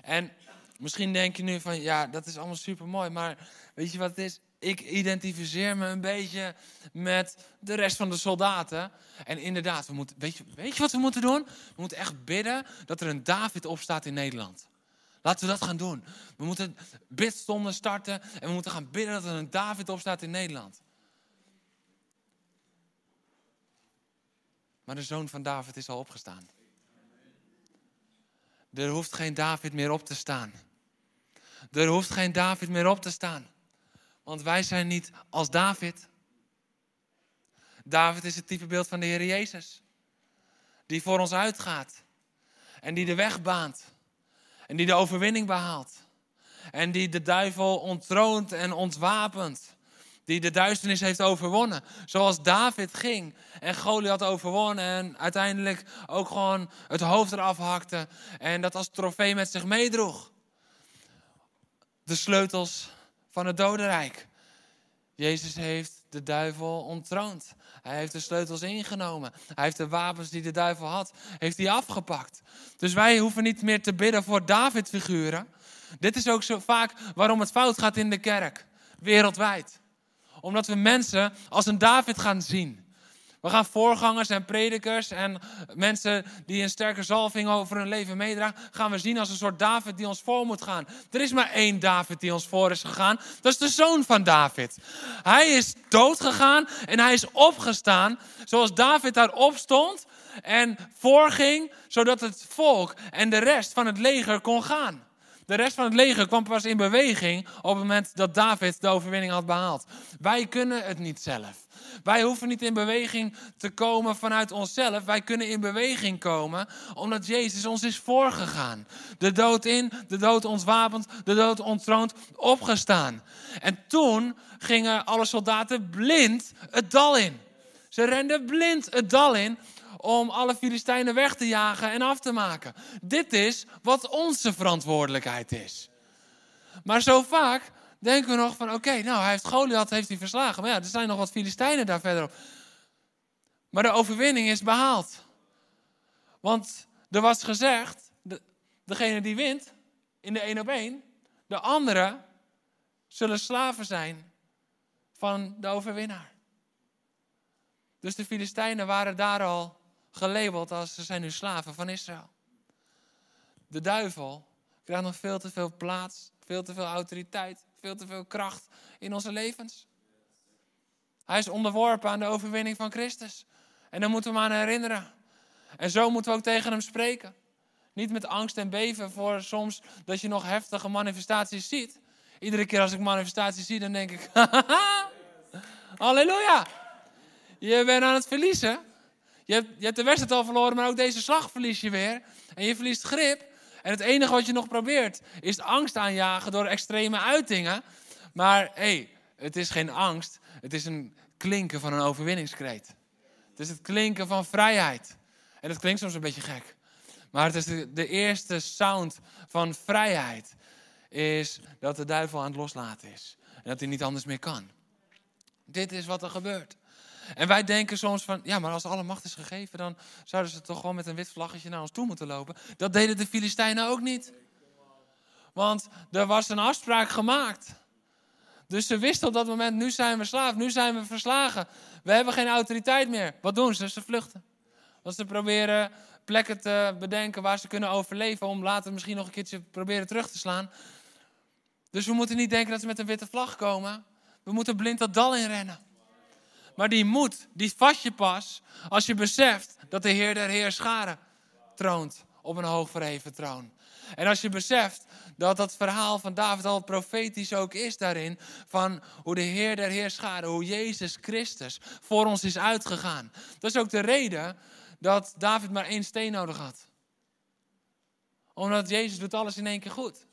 En misschien denk je nu van, ja, dat is allemaal super mooi, maar weet je wat het is? Ik identificeer me een beetje met de rest van de soldaten. En inderdaad, we moeten, weet, je, weet je wat we moeten doen? We moeten echt bidden dat er een David opstaat in Nederland. Laten we dat gaan doen. We moeten bidstonden starten en we moeten gaan bidden dat er een David opstaat in Nederland. Maar de zoon van David is al opgestaan. Er hoeft geen David meer op te staan. Er hoeft geen David meer op te staan. Want wij zijn niet als David. David is het typebeeld van de Heer Jezus. Die voor ons uitgaat. En die de weg baant. En die de overwinning behaalt. En die de duivel ontroont en ontwapent. Die de duisternis heeft overwonnen. Zoals David ging en Goliath overwonnen. En uiteindelijk ook gewoon het hoofd eraf hakte. En dat als trofee met zich meedroeg. De sleutels van het dodenrijk. Jezus heeft de duivel ontroond. Hij heeft de sleutels ingenomen. Hij heeft de wapens die de duivel had, heeft hij afgepakt. Dus wij hoeven niet meer te bidden voor David-figuren. Dit is ook zo vaak waarom het fout gaat in de kerk, wereldwijd. Omdat we mensen als een David gaan zien. We gaan voorgangers en predikers en mensen die een sterke zalving over hun leven meedragen, gaan we zien als een soort David die ons voor moet gaan. Er is maar één David die ons voor is gegaan. Dat is de zoon van David. Hij is dood gegaan en hij is opgestaan zoals David daar opstond en voorging, zodat het volk en de rest van het leger kon gaan. De rest van het leger kwam pas in beweging op het moment dat David de overwinning had behaald. Wij kunnen het niet zelf. Wij hoeven niet in beweging te komen vanuit onszelf. Wij kunnen in beweging komen omdat Jezus ons is voorgegaan. De dood in, de dood ontwapend, de dood ontroond, opgestaan. En toen gingen alle soldaten blind het dal in. Ze renden blind het dal in om alle Filistijnen weg te jagen en af te maken. Dit is wat onze verantwoordelijkheid is. Maar zo vaak denken we nog van, oké, nou, hij heeft Goliath heeft hij verslagen. Maar ja, er zijn nog wat Filistijnen daar verderop. Maar de overwinning is behaald. Want er was gezegd, de, degene die wint in de één op één, de anderen zullen slaven zijn van de overwinnaar. Dus de Filistijnen waren daar al gelabeld als ze zijn nu slaven van Israël. De duivel krijgt nog veel te veel plaats, veel te veel autoriteit, veel te veel kracht in onze levens. Hij is onderworpen aan de overwinning van Christus. En daar moeten we hem aan herinneren. En zo moeten we ook tegen hem spreken. Niet met angst en beven voor soms dat je nog heftige manifestaties ziet. Iedere keer als ik manifestaties zie, dan denk ik: Halleluja! Je bent aan het verliezen. Je hebt, de wedstrijd al verloren, maar ook deze slag verlies je weer. En je verliest grip. En het enige wat je nog probeert is angst aanjagen door extreme uitingen. Maar hé, hey, het is geen angst. Het is een klinken van een overwinningskreet. Het is het klinken van vrijheid. En dat klinkt soms een beetje gek. Maar het is de, de eerste sound van vrijheid. Is dat de duivel aan het loslaten is. En dat hij niet anders meer kan. Dit is wat er gebeurt. En wij denken soms van, ja, maar als alle macht is gegeven, dan zouden ze toch gewoon met een wit vlaggetje naar ons toe moeten lopen. Dat deden de Filistijnen ook niet. Want er was een afspraak gemaakt. Dus ze wisten op dat moment, nu zijn we slaaf, nu zijn we verslagen. We hebben geen autoriteit meer. Wat doen ze? Ze vluchten. Want ze proberen plekken te bedenken waar ze kunnen overleven om later misschien nog een keertje proberen terug te slaan. Dus we moeten niet denken dat ze met een witte vlag komen. We moeten blind dat dal inrennen. Maar die moed, die vast je pas als je beseft dat de Heer der Heerscharen troont op een hoog verheven troon. En als je beseft dat dat verhaal van David al profetisch ook is daarin, van hoe de Heer der Heerscharen, hoe Jezus Christus voor ons is uitgegaan. Dat is ook de reden dat David maar één steen nodig had. Omdat Jezus doet alles in één keer goed.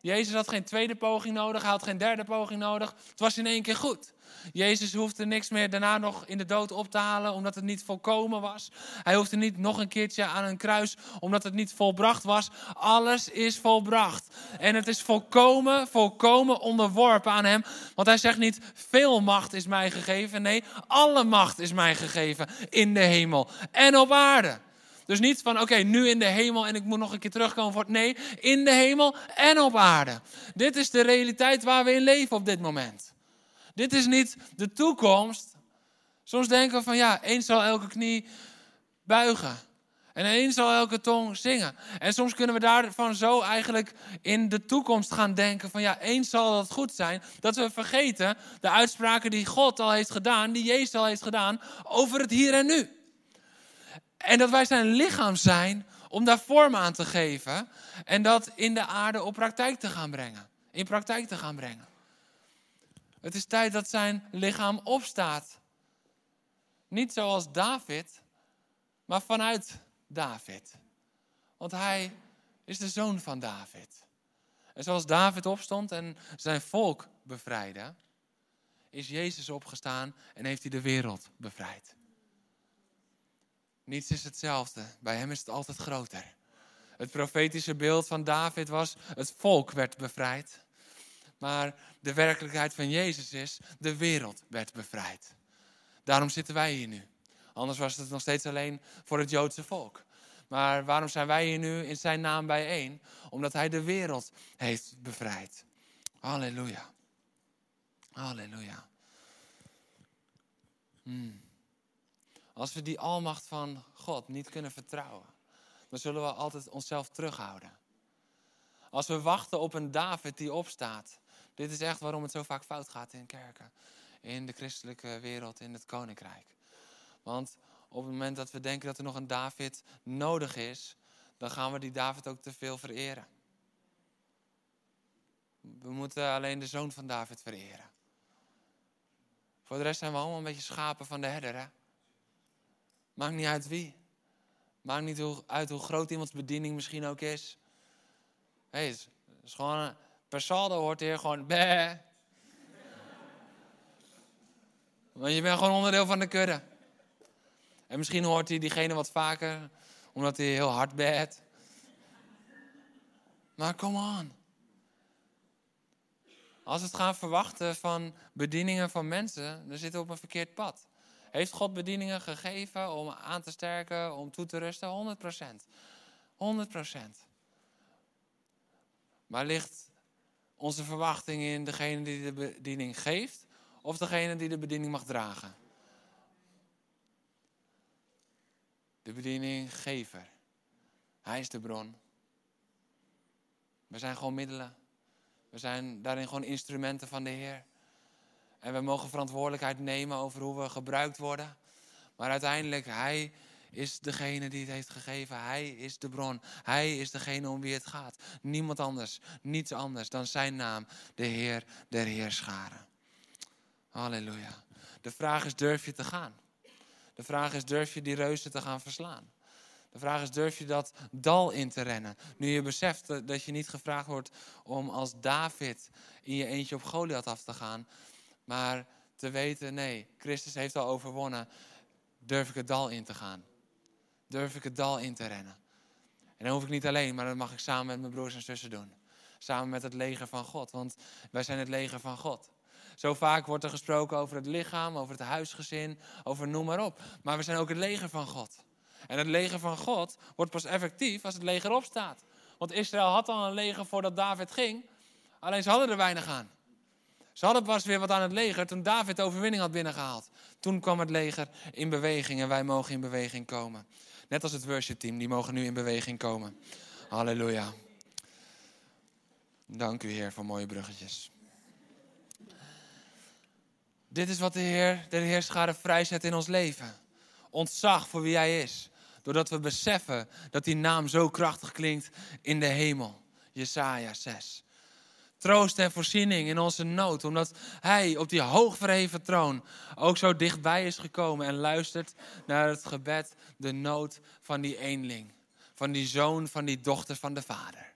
Jezus had geen tweede poging nodig, hij had geen derde poging nodig. Het was in één keer goed. Jezus hoefde niks meer daarna nog in de dood op te halen, omdat het niet volkomen was. Hij hoefde niet nog een keertje aan een kruis, omdat het niet volbracht was. Alles is volbracht. En het is volkomen, volkomen onderworpen aan Hem. Want Hij zegt niet, veel macht is mij gegeven. Nee, alle macht is mij gegeven in de hemel en op aarde. Dus niet van, oké, nu in de hemel en ik moet nog een keer terugkomen voor. Nee, in de hemel en op aarde. Dit is de realiteit waar we in leven op dit moment. Dit is niet de toekomst. Soms denken we van, ja, eens zal elke knie buigen. En eens zal elke tong zingen. En soms kunnen we daarvan zo eigenlijk in de toekomst gaan denken: van ja, eens zal dat goed zijn. Dat we vergeten de uitspraken die God al heeft gedaan, die Jezus al heeft gedaan, over het hier en nu. En dat wij zijn lichaam zijn om daar vorm aan te geven. En dat in de aarde op praktijk te gaan brengen. In praktijk te gaan brengen. Het is tijd dat zijn lichaam opstaat. Niet zoals David, maar vanuit David. Want hij is de zoon van David. En zoals David opstond en zijn volk bevrijdde, is Jezus opgestaan en heeft hij de wereld bevrijd. Niets is hetzelfde. Bij hem is het altijd groter. Het profetische beeld van David was: het volk werd bevrijd. Maar de werkelijkheid van Jezus is, de wereld werd bevrijd. Daarom zitten wij hier nu. Anders was het nog steeds alleen voor het Joodse volk. Maar waarom zijn wij hier nu in zijn naam bijeen? Omdat hij de wereld heeft bevrijd. Halleluja. Halleluja. Hmm. Als we die almacht van God niet kunnen vertrouwen, dan zullen we altijd onszelf terughouden. Als we wachten op een David die opstaat. Dit is echt waarom het zo vaak fout gaat in kerken. In de christelijke wereld, in het koninkrijk. Want op het moment dat we denken dat er nog een David nodig is, dan gaan we die David ook te veel vereren. We moeten alleen de zoon van David vereren. Voor de rest zijn we allemaal een beetje schapen van de herder. Hè? Maakt niet uit wie. Maakt niet uit hoe groot iemands bediening misschien ook is. Hey, het is gewoon, per saldo hoort hier gewoon beh. Want je bent gewoon onderdeel van de kudde. En misschien hoort hij diegene wat vaker, omdat hij heel hard bedt. Maar come on. Als we het gaan verwachten van bedieningen van mensen, dan zitten we op een verkeerd pad. Heeft God bedieningen gegeven om aan te sterken, om toe te rusten? 100%. 100%. Maar ligt onze verwachting in degene die de bediening geeft of degene die de bediening mag dragen? De bedieninggever. Hij is de bron. We zijn gewoon middelen. We zijn daarin gewoon instrumenten van de Heer. En we mogen verantwoordelijkheid nemen over hoe we gebruikt worden. Maar uiteindelijk, Hij is degene die het heeft gegeven. Hij is de bron. Hij is degene om wie het gaat. Niemand anders, niets anders dan zijn naam, de Heer der Heerscharen. Halleluja. De vraag is, durf je te gaan? De vraag is, durf je die reuzen te gaan verslaan? De vraag is, durf je dat dal in te rennen? Nu je beseft dat je niet gevraagd wordt om als David in je eentje op Goliath af te gaan. Maar te weten, nee, Christus heeft al overwonnen. Durf ik het dal in te gaan? Durf ik het dal in te rennen? En dan hoef ik niet alleen, maar dat mag ik samen met mijn broers en zussen doen. Samen met het leger van God, want wij zijn het leger van God. Zo vaak wordt er gesproken over het lichaam, over het huisgezin, over noem maar op. Maar we zijn ook het leger van God. En het leger van God wordt pas effectief als het leger opstaat. Want Israël had al een leger voordat David ging, alleen ze hadden er weinig aan. Ze hadden pas weer wat aan het leger toen David de overwinning had binnengehaald. Toen kwam het leger in beweging en wij mogen in beweging komen. Net als het worship team, die mogen nu in beweging komen. Halleluja. Dank u Heer voor mooie bruggetjes. Dit is wat de Heer, de Heer vrijzet in ons leven. Ontzag voor wie Hij is. Doordat we beseffen dat die naam zo krachtig klinkt in de hemel. Jesaja 6. Troost en voorziening in onze nood. Omdat Hij op die hoogverheven troon ook zo dichtbij is gekomen. En luistert naar het gebed, de nood van die eenling. Van die zoon, van die dochter van de vader.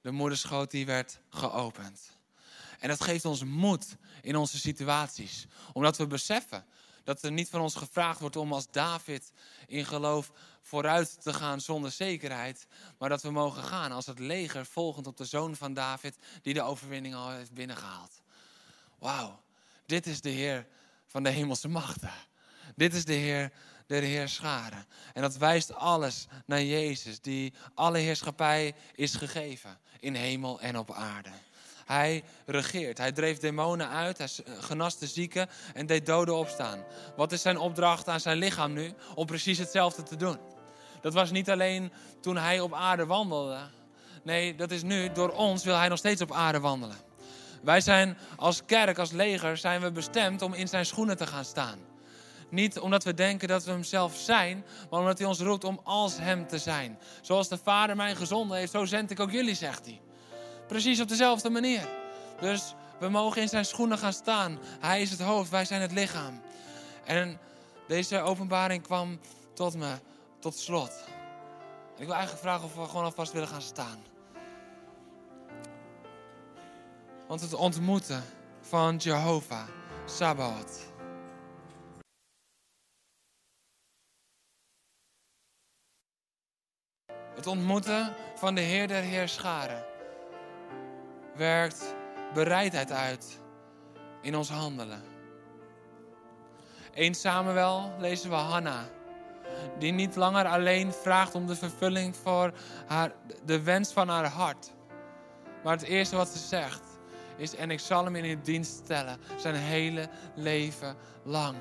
De moederschoot die werd geopend. En dat geeft ons moed in onze situaties. Omdat we beseffen dat er niet van ons gevraagd wordt om als David in geloof vooruit te gaan zonder zekerheid. Maar dat we mogen gaan als het leger volgend op de zoon van David die de overwinning al heeft binnengehaald. Wauw, dit is de Heer van de hemelse machten. Dit is de Heer de Heer scharen. En dat wijst alles naar Jezus, die alle heerschappij is gegeven in hemel en op aarde. Hij regeert. Hij dreef demonen uit, hij genast de zieken en deed doden opstaan. Wat is zijn opdracht aan zijn lichaam nu? Om precies hetzelfde te doen. Dat was niet alleen toen hij op aarde wandelde. Nee, dat is nu, door ons wil hij nog steeds op aarde wandelen. Wij zijn als kerk, als leger, zijn we bestemd om in zijn schoenen te gaan staan. Niet omdat we denken dat we hem zelf zijn, maar omdat hij ons roept om als hem te zijn. Zoals de Vader mij gezonden heeft, zo zend ik ook jullie, zegt hij. Precies op dezelfde manier. Dus we mogen in zijn schoenen gaan staan. Hij is het hoofd, wij zijn het lichaam. En deze openbaring kwam tot me, tot slot. Ik wil eigenlijk vragen of we gewoon alvast willen gaan staan. Want het ontmoeten van Jehovah, Sabbath. Het ontmoeten van de Heer der Heerscharen werkt bereidheid uit in ons handelen. 1 Samuel lezen we Hanna, die niet langer alleen vraagt om de vervulling voor haar, de wens van haar hart. Maar het eerste wat ze zegt is, en ik zal hem in uw dienst stellen, zijn hele leven lang.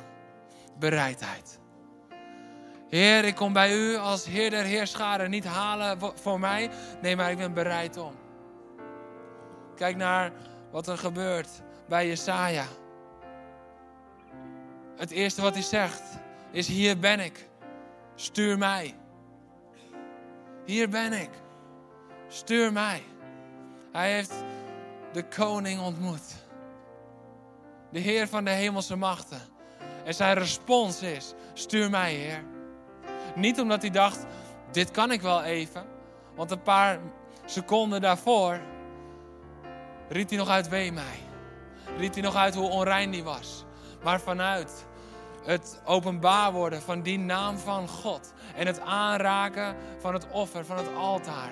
Bereidheid. Heer, ik kom bij u als Heer der Heerscharen niet halen voor mij. Nee, maar ik ben bereid om. Kijk naar wat er gebeurt bij Jesaja. Het eerste wat hij zegt is: Hier ben ik. Stuur mij. Hier ben ik. Stuur mij. Hij heeft de koning ontmoet. De Heer van de hemelse machten. En zijn respons is: Stuur mij, Heer. Niet omdat hij dacht: Dit kan ik wel even. Want een paar seconden daarvoor riet hij nog uit: Wee mij. Riet hij nog uit hoe onrein die was. Maar vanuit het openbaar worden van die naam van God en het aanraken van het offer, van het altaar,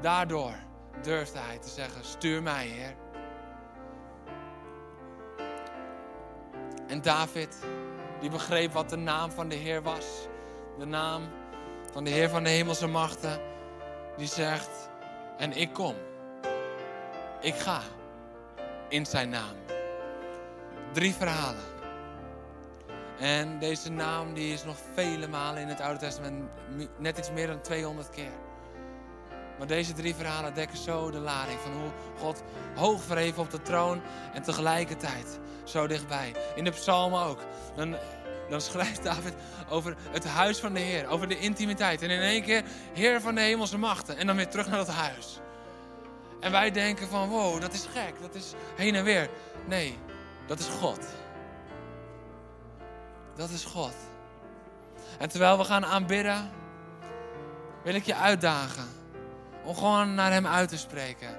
daardoor durfde hij te zeggen: Stuur mij, Heer. En David, die begreep wat de naam van de Heer was. De naam van de Heer van de hemelse machten. Die zegt, en ik kom. Ik ga in zijn naam. Drie verhalen. En deze naam die is nog vele malen in het Oude Testament, net iets meer dan 200 keer. Maar deze drie verhalen dekken zo de lading van hoe God hoog verheven op de troon en tegelijkertijd zo dichtbij. In de psalmen ook. Dan, dan schrijft David over het huis van de Heer, over de intimiteit. En in één keer Heer van de hemelse machten. En dan weer terug naar dat huis. En wij denken van wow, dat is gek, dat is heen en weer. Nee, dat is God. Dat is God. En terwijl we gaan aanbidden, wil ik je uitdagen om gewoon naar Hem uit te spreken.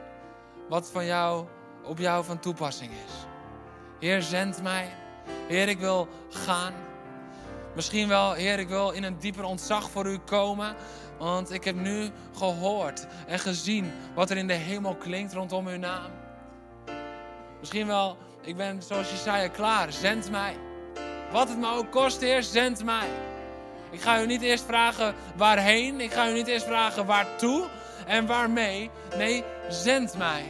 Wat van jou, op jou van toepassing is. Heer, zend mij. Heer, ik wil gaan. Misschien wel, Heer, ik wil in een dieper ontzag voor U komen. Want ik heb nu gehoord en gezien wat er in de hemel klinkt rondom Uw naam. Misschien wel, ik ben zoals Jesaja klaar. Zend mij. Wat het me ook kost, Heer, zend mij. Ik ga u niet eerst vragen waarheen. Ik ga u niet eerst vragen waartoe en waarmee. Nee, zend mij.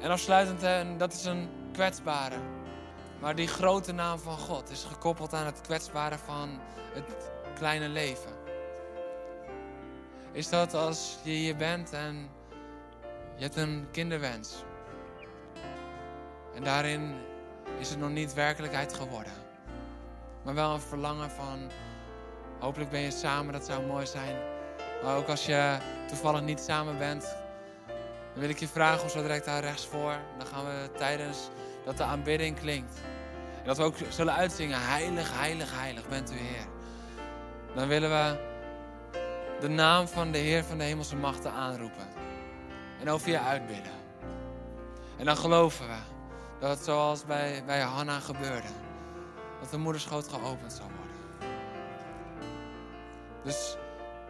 En afsluitend, en dat is een kwetsbare. Maar die grote naam van God is gekoppeld aan het kwetsbare van het kleine leven. Is dat als je hier bent en je hebt een kinderwens. En daarin is het nog niet werkelijkheid geworden. Maar wel een verlangen van, hopelijk ben je samen, dat zou mooi zijn. Maar ook als je toevallig niet samen bent, dan wil ik je vragen om zo direct daar rechts voor. Dan gaan we tijdens dat de aanbidding klinkt. En dat we ook zullen uitzingen, heilig, heilig, heilig bent u Heer. Dan willen we de naam van de Heer van de hemelse machten aanroepen. En over je uitbidden. En dan geloven we dat het zoals bij, bij Hanna gebeurde. Dat de moederschoot geopend zal worden. Dus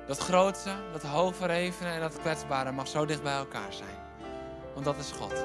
dat grootste, dat hoogverhevene en dat kwetsbare mag zo dicht bij elkaar zijn. Want dat is God.